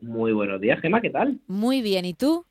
Muy buenos días, Gemma, ¿qué tal? Muy bien, ¿y tú?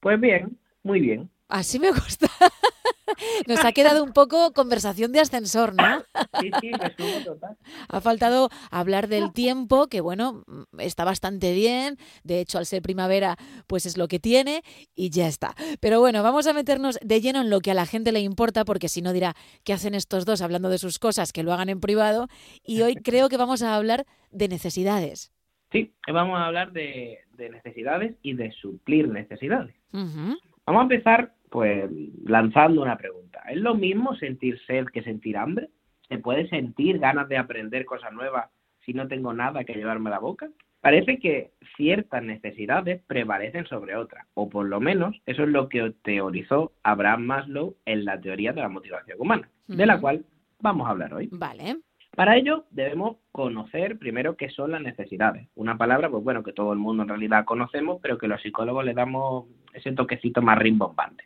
Pues bien, muy bien. Así me gusta. Nos ha quedado un poco conversación de ascensor, ¿no? Sí, sí, me total. Ha faltado hablar del tiempo, que bueno, está bastante bien. De hecho, al ser primavera, pues es lo que tiene y ya está. Pero bueno, vamos a meternos de lleno en lo que a la gente le importa, porque si no dirá, ¿qué hacen estos dos hablando de sus cosas? Que lo hagan en privado. Y hoy creo que vamos a hablar de necesidades. Sí, vamos a hablar de, de necesidades y de suplir necesidades. Vamos a empezar, pues, lanzando una pregunta. ¿Es lo mismo sentir sed que sentir hambre? ¿Se puede sentir ganas de aprender cosas nuevas si no tengo nada que llevarme a la boca? Parece que ciertas necesidades prevalecen sobre otras, o por lo menos eso es lo que teorizó Abraham Maslow en la teoría de la motivación humana, de la cual vamos a hablar hoy. Vale. Para ello debemos conocer primero qué son las necesidades. Una palabra, pues bueno, que todo el mundo en realidad conocemos, pero que los psicólogos le damos ese toquecito más rimbombante.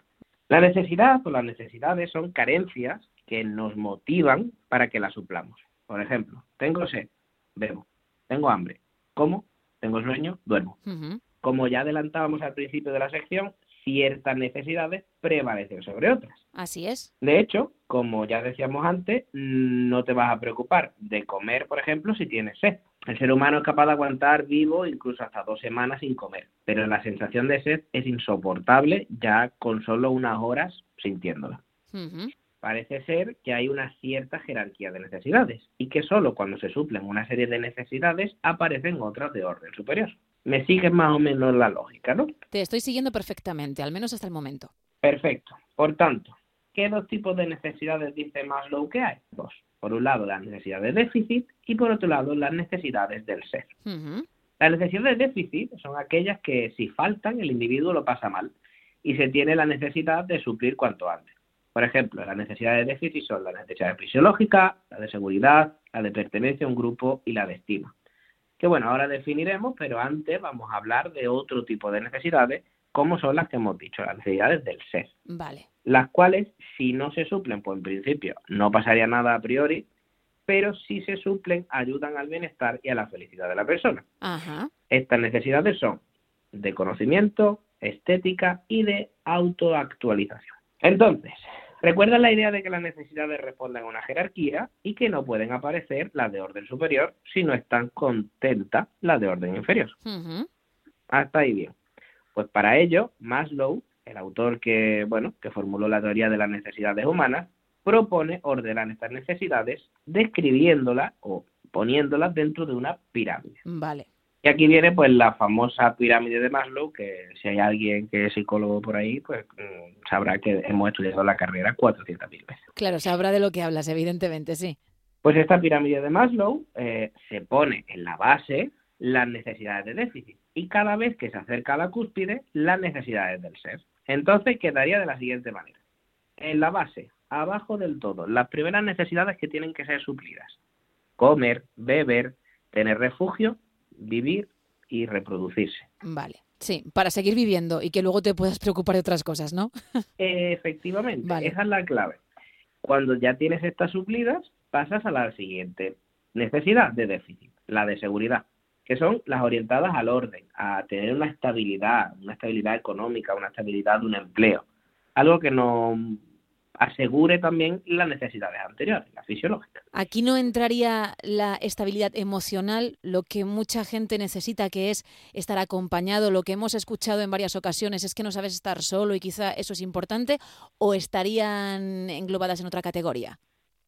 La necesidad o las necesidades son carencias que nos motivan para que las suplamos. Por ejemplo, tengo sed, bebo. Tengo hambre, como. Tengo sueño, duermo. Como ya adelantábamos al principio de la sección, ciertas necesidades prevalecen sobre otras. Así es. De hecho, como ya decíamos antes, no te vas a preocupar de comer, por ejemplo, si tienes sed. El ser humano es capaz de aguantar vivo incluso hasta dos semanas sin comer, pero la sensación de sed es insoportable ya con solo unas horas sintiéndola. Parece ser que hay una cierta jerarquía de necesidades y que solo cuando se suplen una serie de necesidades aparecen otras de orden superior. Me sigues más o menos la lógica, ¿no? Te estoy siguiendo perfectamente, al menos hasta el momento. Perfecto. Por tanto, ¿qué dos tipos de necesidades dice Maslow que hay? Dos. Por un lado, las necesidades de déficit y por otro lado, las necesidades del ser. Las necesidades de déficit son aquellas que si faltan el individuo lo pasa mal y se tiene la necesidad de suplir cuanto antes. Por ejemplo, las necesidades de déficit son las necesidades fisiológicas, la de seguridad, la de pertenencia a un grupo y la de estima. Que bueno, ahora definiremos, pero antes vamos a hablar de otro tipo de necesidades, como son las que hemos dicho, las necesidades del ser Vale. Las cuales si no se suplen, pues en principio no pasaría nada a priori, pero si se suplen ayudan al bienestar y a la felicidad de la persona. Ajá. Estas necesidades son de conocimiento, estética y de autoactualización. Entonces, recuerda la idea de que las necesidades responden a una jerarquía y que no pueden aparecer las de orden superior si no están contentas las de orden inferior. Hasta ahí bien. Pues para ello, Maslow, el autor que, bueno, que formuló la teoría de las necesidades humanas, propone ordenar estas necesidades describiéndolas o poniéndolas dentro de una pirámide. Vale. Y aquí viene pues la famosa pirámide de Maslow, que si hay alguien que es psicólogo por ahí, pues mm, sabrá que hemos estudiado la carrera 400.000 veces. Claro, sabrá de lo que hablas, evidentemente, sí. Pues esta pirámide de Maslow eh, se pone en la base las necesidades de déficit y cada vez que se acerca a la cúspide, las necesidades del ser. Entonces quedaría de la siguiente manera. En la base, abajo del todo, las primeras necesidades que tienen que ser suplidas. Comer, beber, tener refugio, vivir y reproducirse. Vale. Sí, para seguir viviendo y que luego te puedas preocupar de otras cosas, ¿no? Efectivamente, Vale. esa es la clave. Cuando ya tienes estas suplidas, pasas a la siguiente necesidad de déficit, la de seguridad, que son las orientadas al orden, a tener una estabilidad, una estabilidad económica, una estabilidad de un empleo, algo que nos asegure también las necesidades anteriores, las fisiológicas. Aquí no entraría la estabilidad emocional, lo que mucha gente necesita, que es estar acompañado. Lo que hemos escuchado en varias ocasiones es que no sabes estar solo y quizá eso es importante, o estarían englobadas en otra categoría.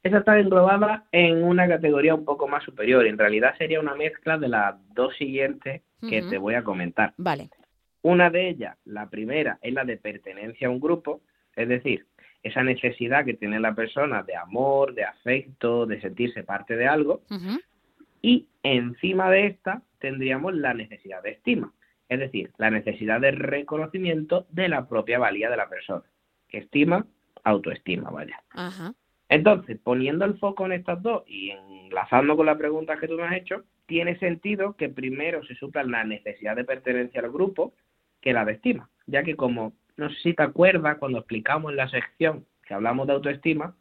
Esa está englobada en una categoría un poco más superior. En realidad sería una mezcla de las dos siguientes que te voy a comentar. Vale. Una de ellas, la primera, es la de pertenencia a un grupo, es decir, esa necesidad que tiene la persona de amor, de afecto, de sentirse parte de algo, y encima de esta tendríamos la necesidad de estima, Es decir, la necesidad de reconocimiento de la propia valía de la persona. Estima, autoestima, vaya. Entonces, poniendo el foco en estas dos y enlazando con las preguntas que tú me has hecho, tiene sentido que primero se supla la necesidad de pertenencia al grupo que la de estima, ya que como no sé si te acuerdas cuando explicamos en la sección que hablamos de autoestima,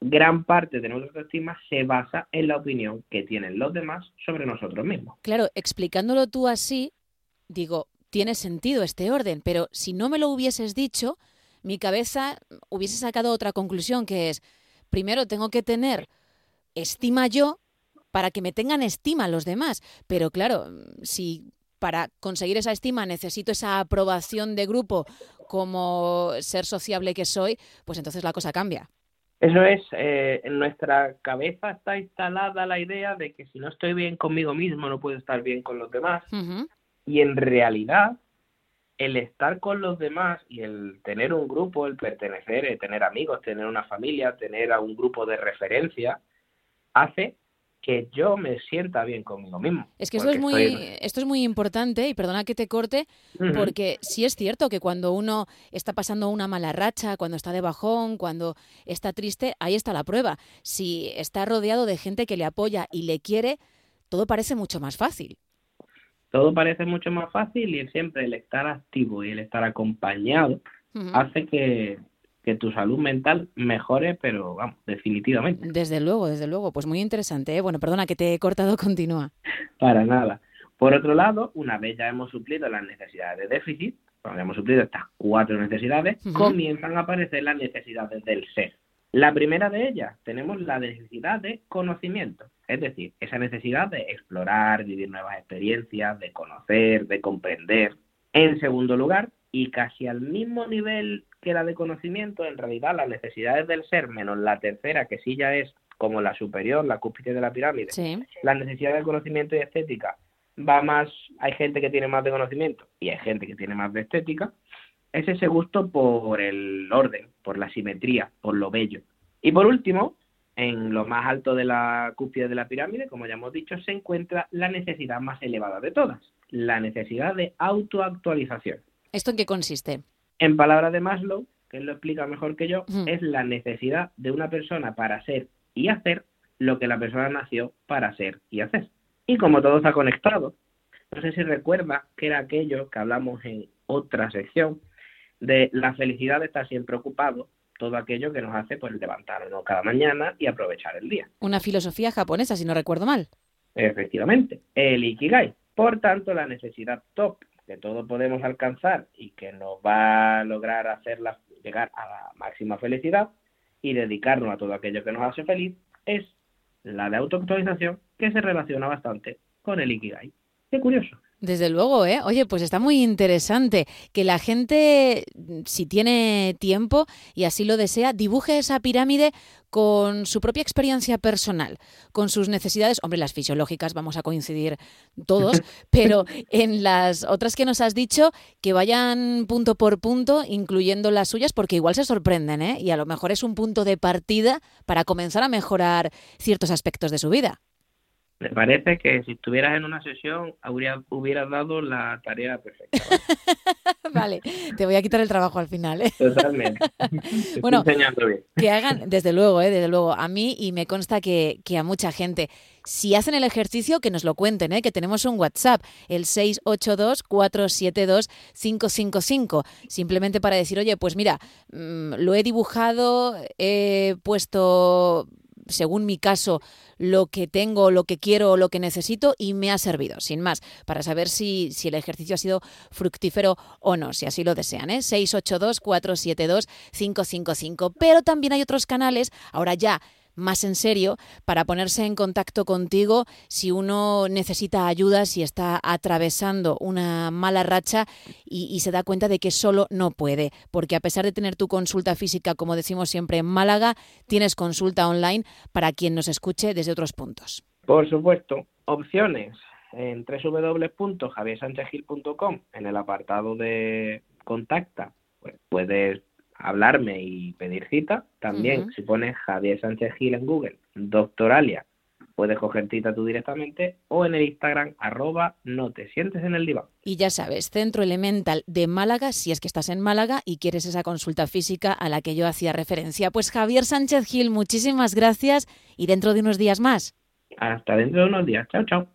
gran parte de nuestra autoestima se basa en la opinión que tienen los demás sobre nosotros mismos. Claro, explicándolo tú así, digo, tiene sentido este orden, pero si no me lo hubieses dicho, mi cabeza hubiese sacado otra conclusión, que es, primero tengo que tener estima yo para que me tengan estima los demás. Pero claro, si para conseguir esa estima necesito esa aprobación de grupo como ser sociable que soy, pues entonces la cosa cambia. Eso es, eh, en nuestra cabeza está instalada la idea de que si no estoy bien conmigo mismo no puedo estar bien con los demás. Y en realidad el estar con los demás y el tener un grupo, el pertenecer, el tener amigos, tener una familia, tener a un grupo de referencia, hace que yo me sienta bien conmigo mismo. Es que esto es muy, esto es muy importante, y perdona que te corte, porque sí es cierto que cuando uno está pasando una mala racha, cuando está de bajón, cuando está triste, ahí está la prueba. Si está rodeado de gente que le apoya y le quiere, todo parece mucho más fácil todo parece mucho más fácil y siempre el estar activo y el estar acompañado hace que, tu salud mental mejore, pero vamos, definitivamente. Desde luego, desde luego. Pues muy interesante. ¿eh? Bueno, perdona que te he cortado, continúa. Para nada. Por otro lado, una vez ya hemos suplido las necesidades de déficit, cuando hemos suplido estas cuatro necesidades, comienzan a aparecer las necesidades del ser. La primera de ellas, tenemos la necesidad de conocimiento, es decir, esa necesidad de explorar, vivir nuevas experiencias, de conocer, de comprender. En segundo lugar, y casi al mismo nivel que la de conocimiento, en realidad las necesidades del ser, menos la tercera, que sí ya es como la superior, la cúspide de la pirámide, la necesidad de conocimiento y estética va más, hay gente que tiene más de conocimiento y hay gente que tiene más de estética, es ese gusto por el orden, por la simetría, por lo bello. Y por último, en lo más alto de la cúspide de la pirámide, como ya hemos dicho, se encuentra la necesidad más elevada de todas, la necesidad de autoactualización. ¿Esto en qué consiste? En palabras de Maslow, que él lo explica mejor que yo, es la necesidad de una persona para ser y hacer lo que la persona nació para ser y hacer. Y como todo está conectado, no sé si recuerda que era aquello que hablamos en otra sección, de la felicidad de estar siempre ocupado, todo aquello que nos hace pues levantarnos cada mañana y aprovechar el día. Una filosofía japonesa, si no recuerdo mal. Efectivamente, el Ikigai. Por tanto, la necesidad top que todos podemos alcanzar y que nos va a lograr hacerla llegar a la máxima felicidad y dedicarnos a todo aquello que nos hace feliz es la de autoactualización que se relaciona bastante con el Ikigai. Qué curioso. Desde luego, ¿eh? Oye, pues está muy interesante que la gente, si tiene tiempo y así lo desea, dibuje esa pirámide con su propia experiencia personal, con sus necesidades, hombre, las fisiológicas vamos a coincidir todos, pero en las otras que nos has dicho, que vayan punto por punto, incluyendo las suyas, porque igual se sorprenden, ¿eh? Y a lo mejor es un punto de partida para comenzar a mejorar ciertos aspectos de su vida. Me parece que si estuvieras en una sesión habría, hubieras dado la tarea perfecta. ¿vale? te voy a quitar el trabajo al final. ¿eh? Totalmente. bueno, que hagan, desde luego, ¿eh? desde luego, a mí y me consta que, que, a mucha gente. Si hacen el ejercicio, que nos lo cuenten, ¿eh? que tenemos un WhatsApp, el 682-472-555, simplemente para decir, oye, pues mira, mm, lo he dibujado, he puesto según mi caso, lo que tengo, lo que quiero, lo que necesito y me ha servido, sin más, para saber si, si el ejercicio ha sido fructífero o no, si así lo desean. ¿eh? 682-472-555. Pero también hay otros canales, ahora ya más en serio para ponerse en contacto contigo si uno necesita ayuda, si está atravesando una mala racha y, se da cuenta de que solo no puede. Porque a pesar de tener tu consulta física, como decimos siempre en Málaga, tienes consulta online para quien nos escuche desde otros puntos. Por supuesto, opciones en www.javiersanchezgil.com en el apartado de contacta, pues puedes hablarme y pedir cita. También, si pones Javier Sánchez Gil en Google, Doctoralia, puedes coger cita tú directamente o en el Instagram arroba no te sientes en el diván. Y ya sabes, Centro Elemental de Málaga, si es que estás en Málaga y quieres esa consulta física a la que yo hacía referencia. Pues Javier Sánchez Gil, muchísimas gracias y dentro de unos días más. Hasta dentro de unos días. Chao, chao.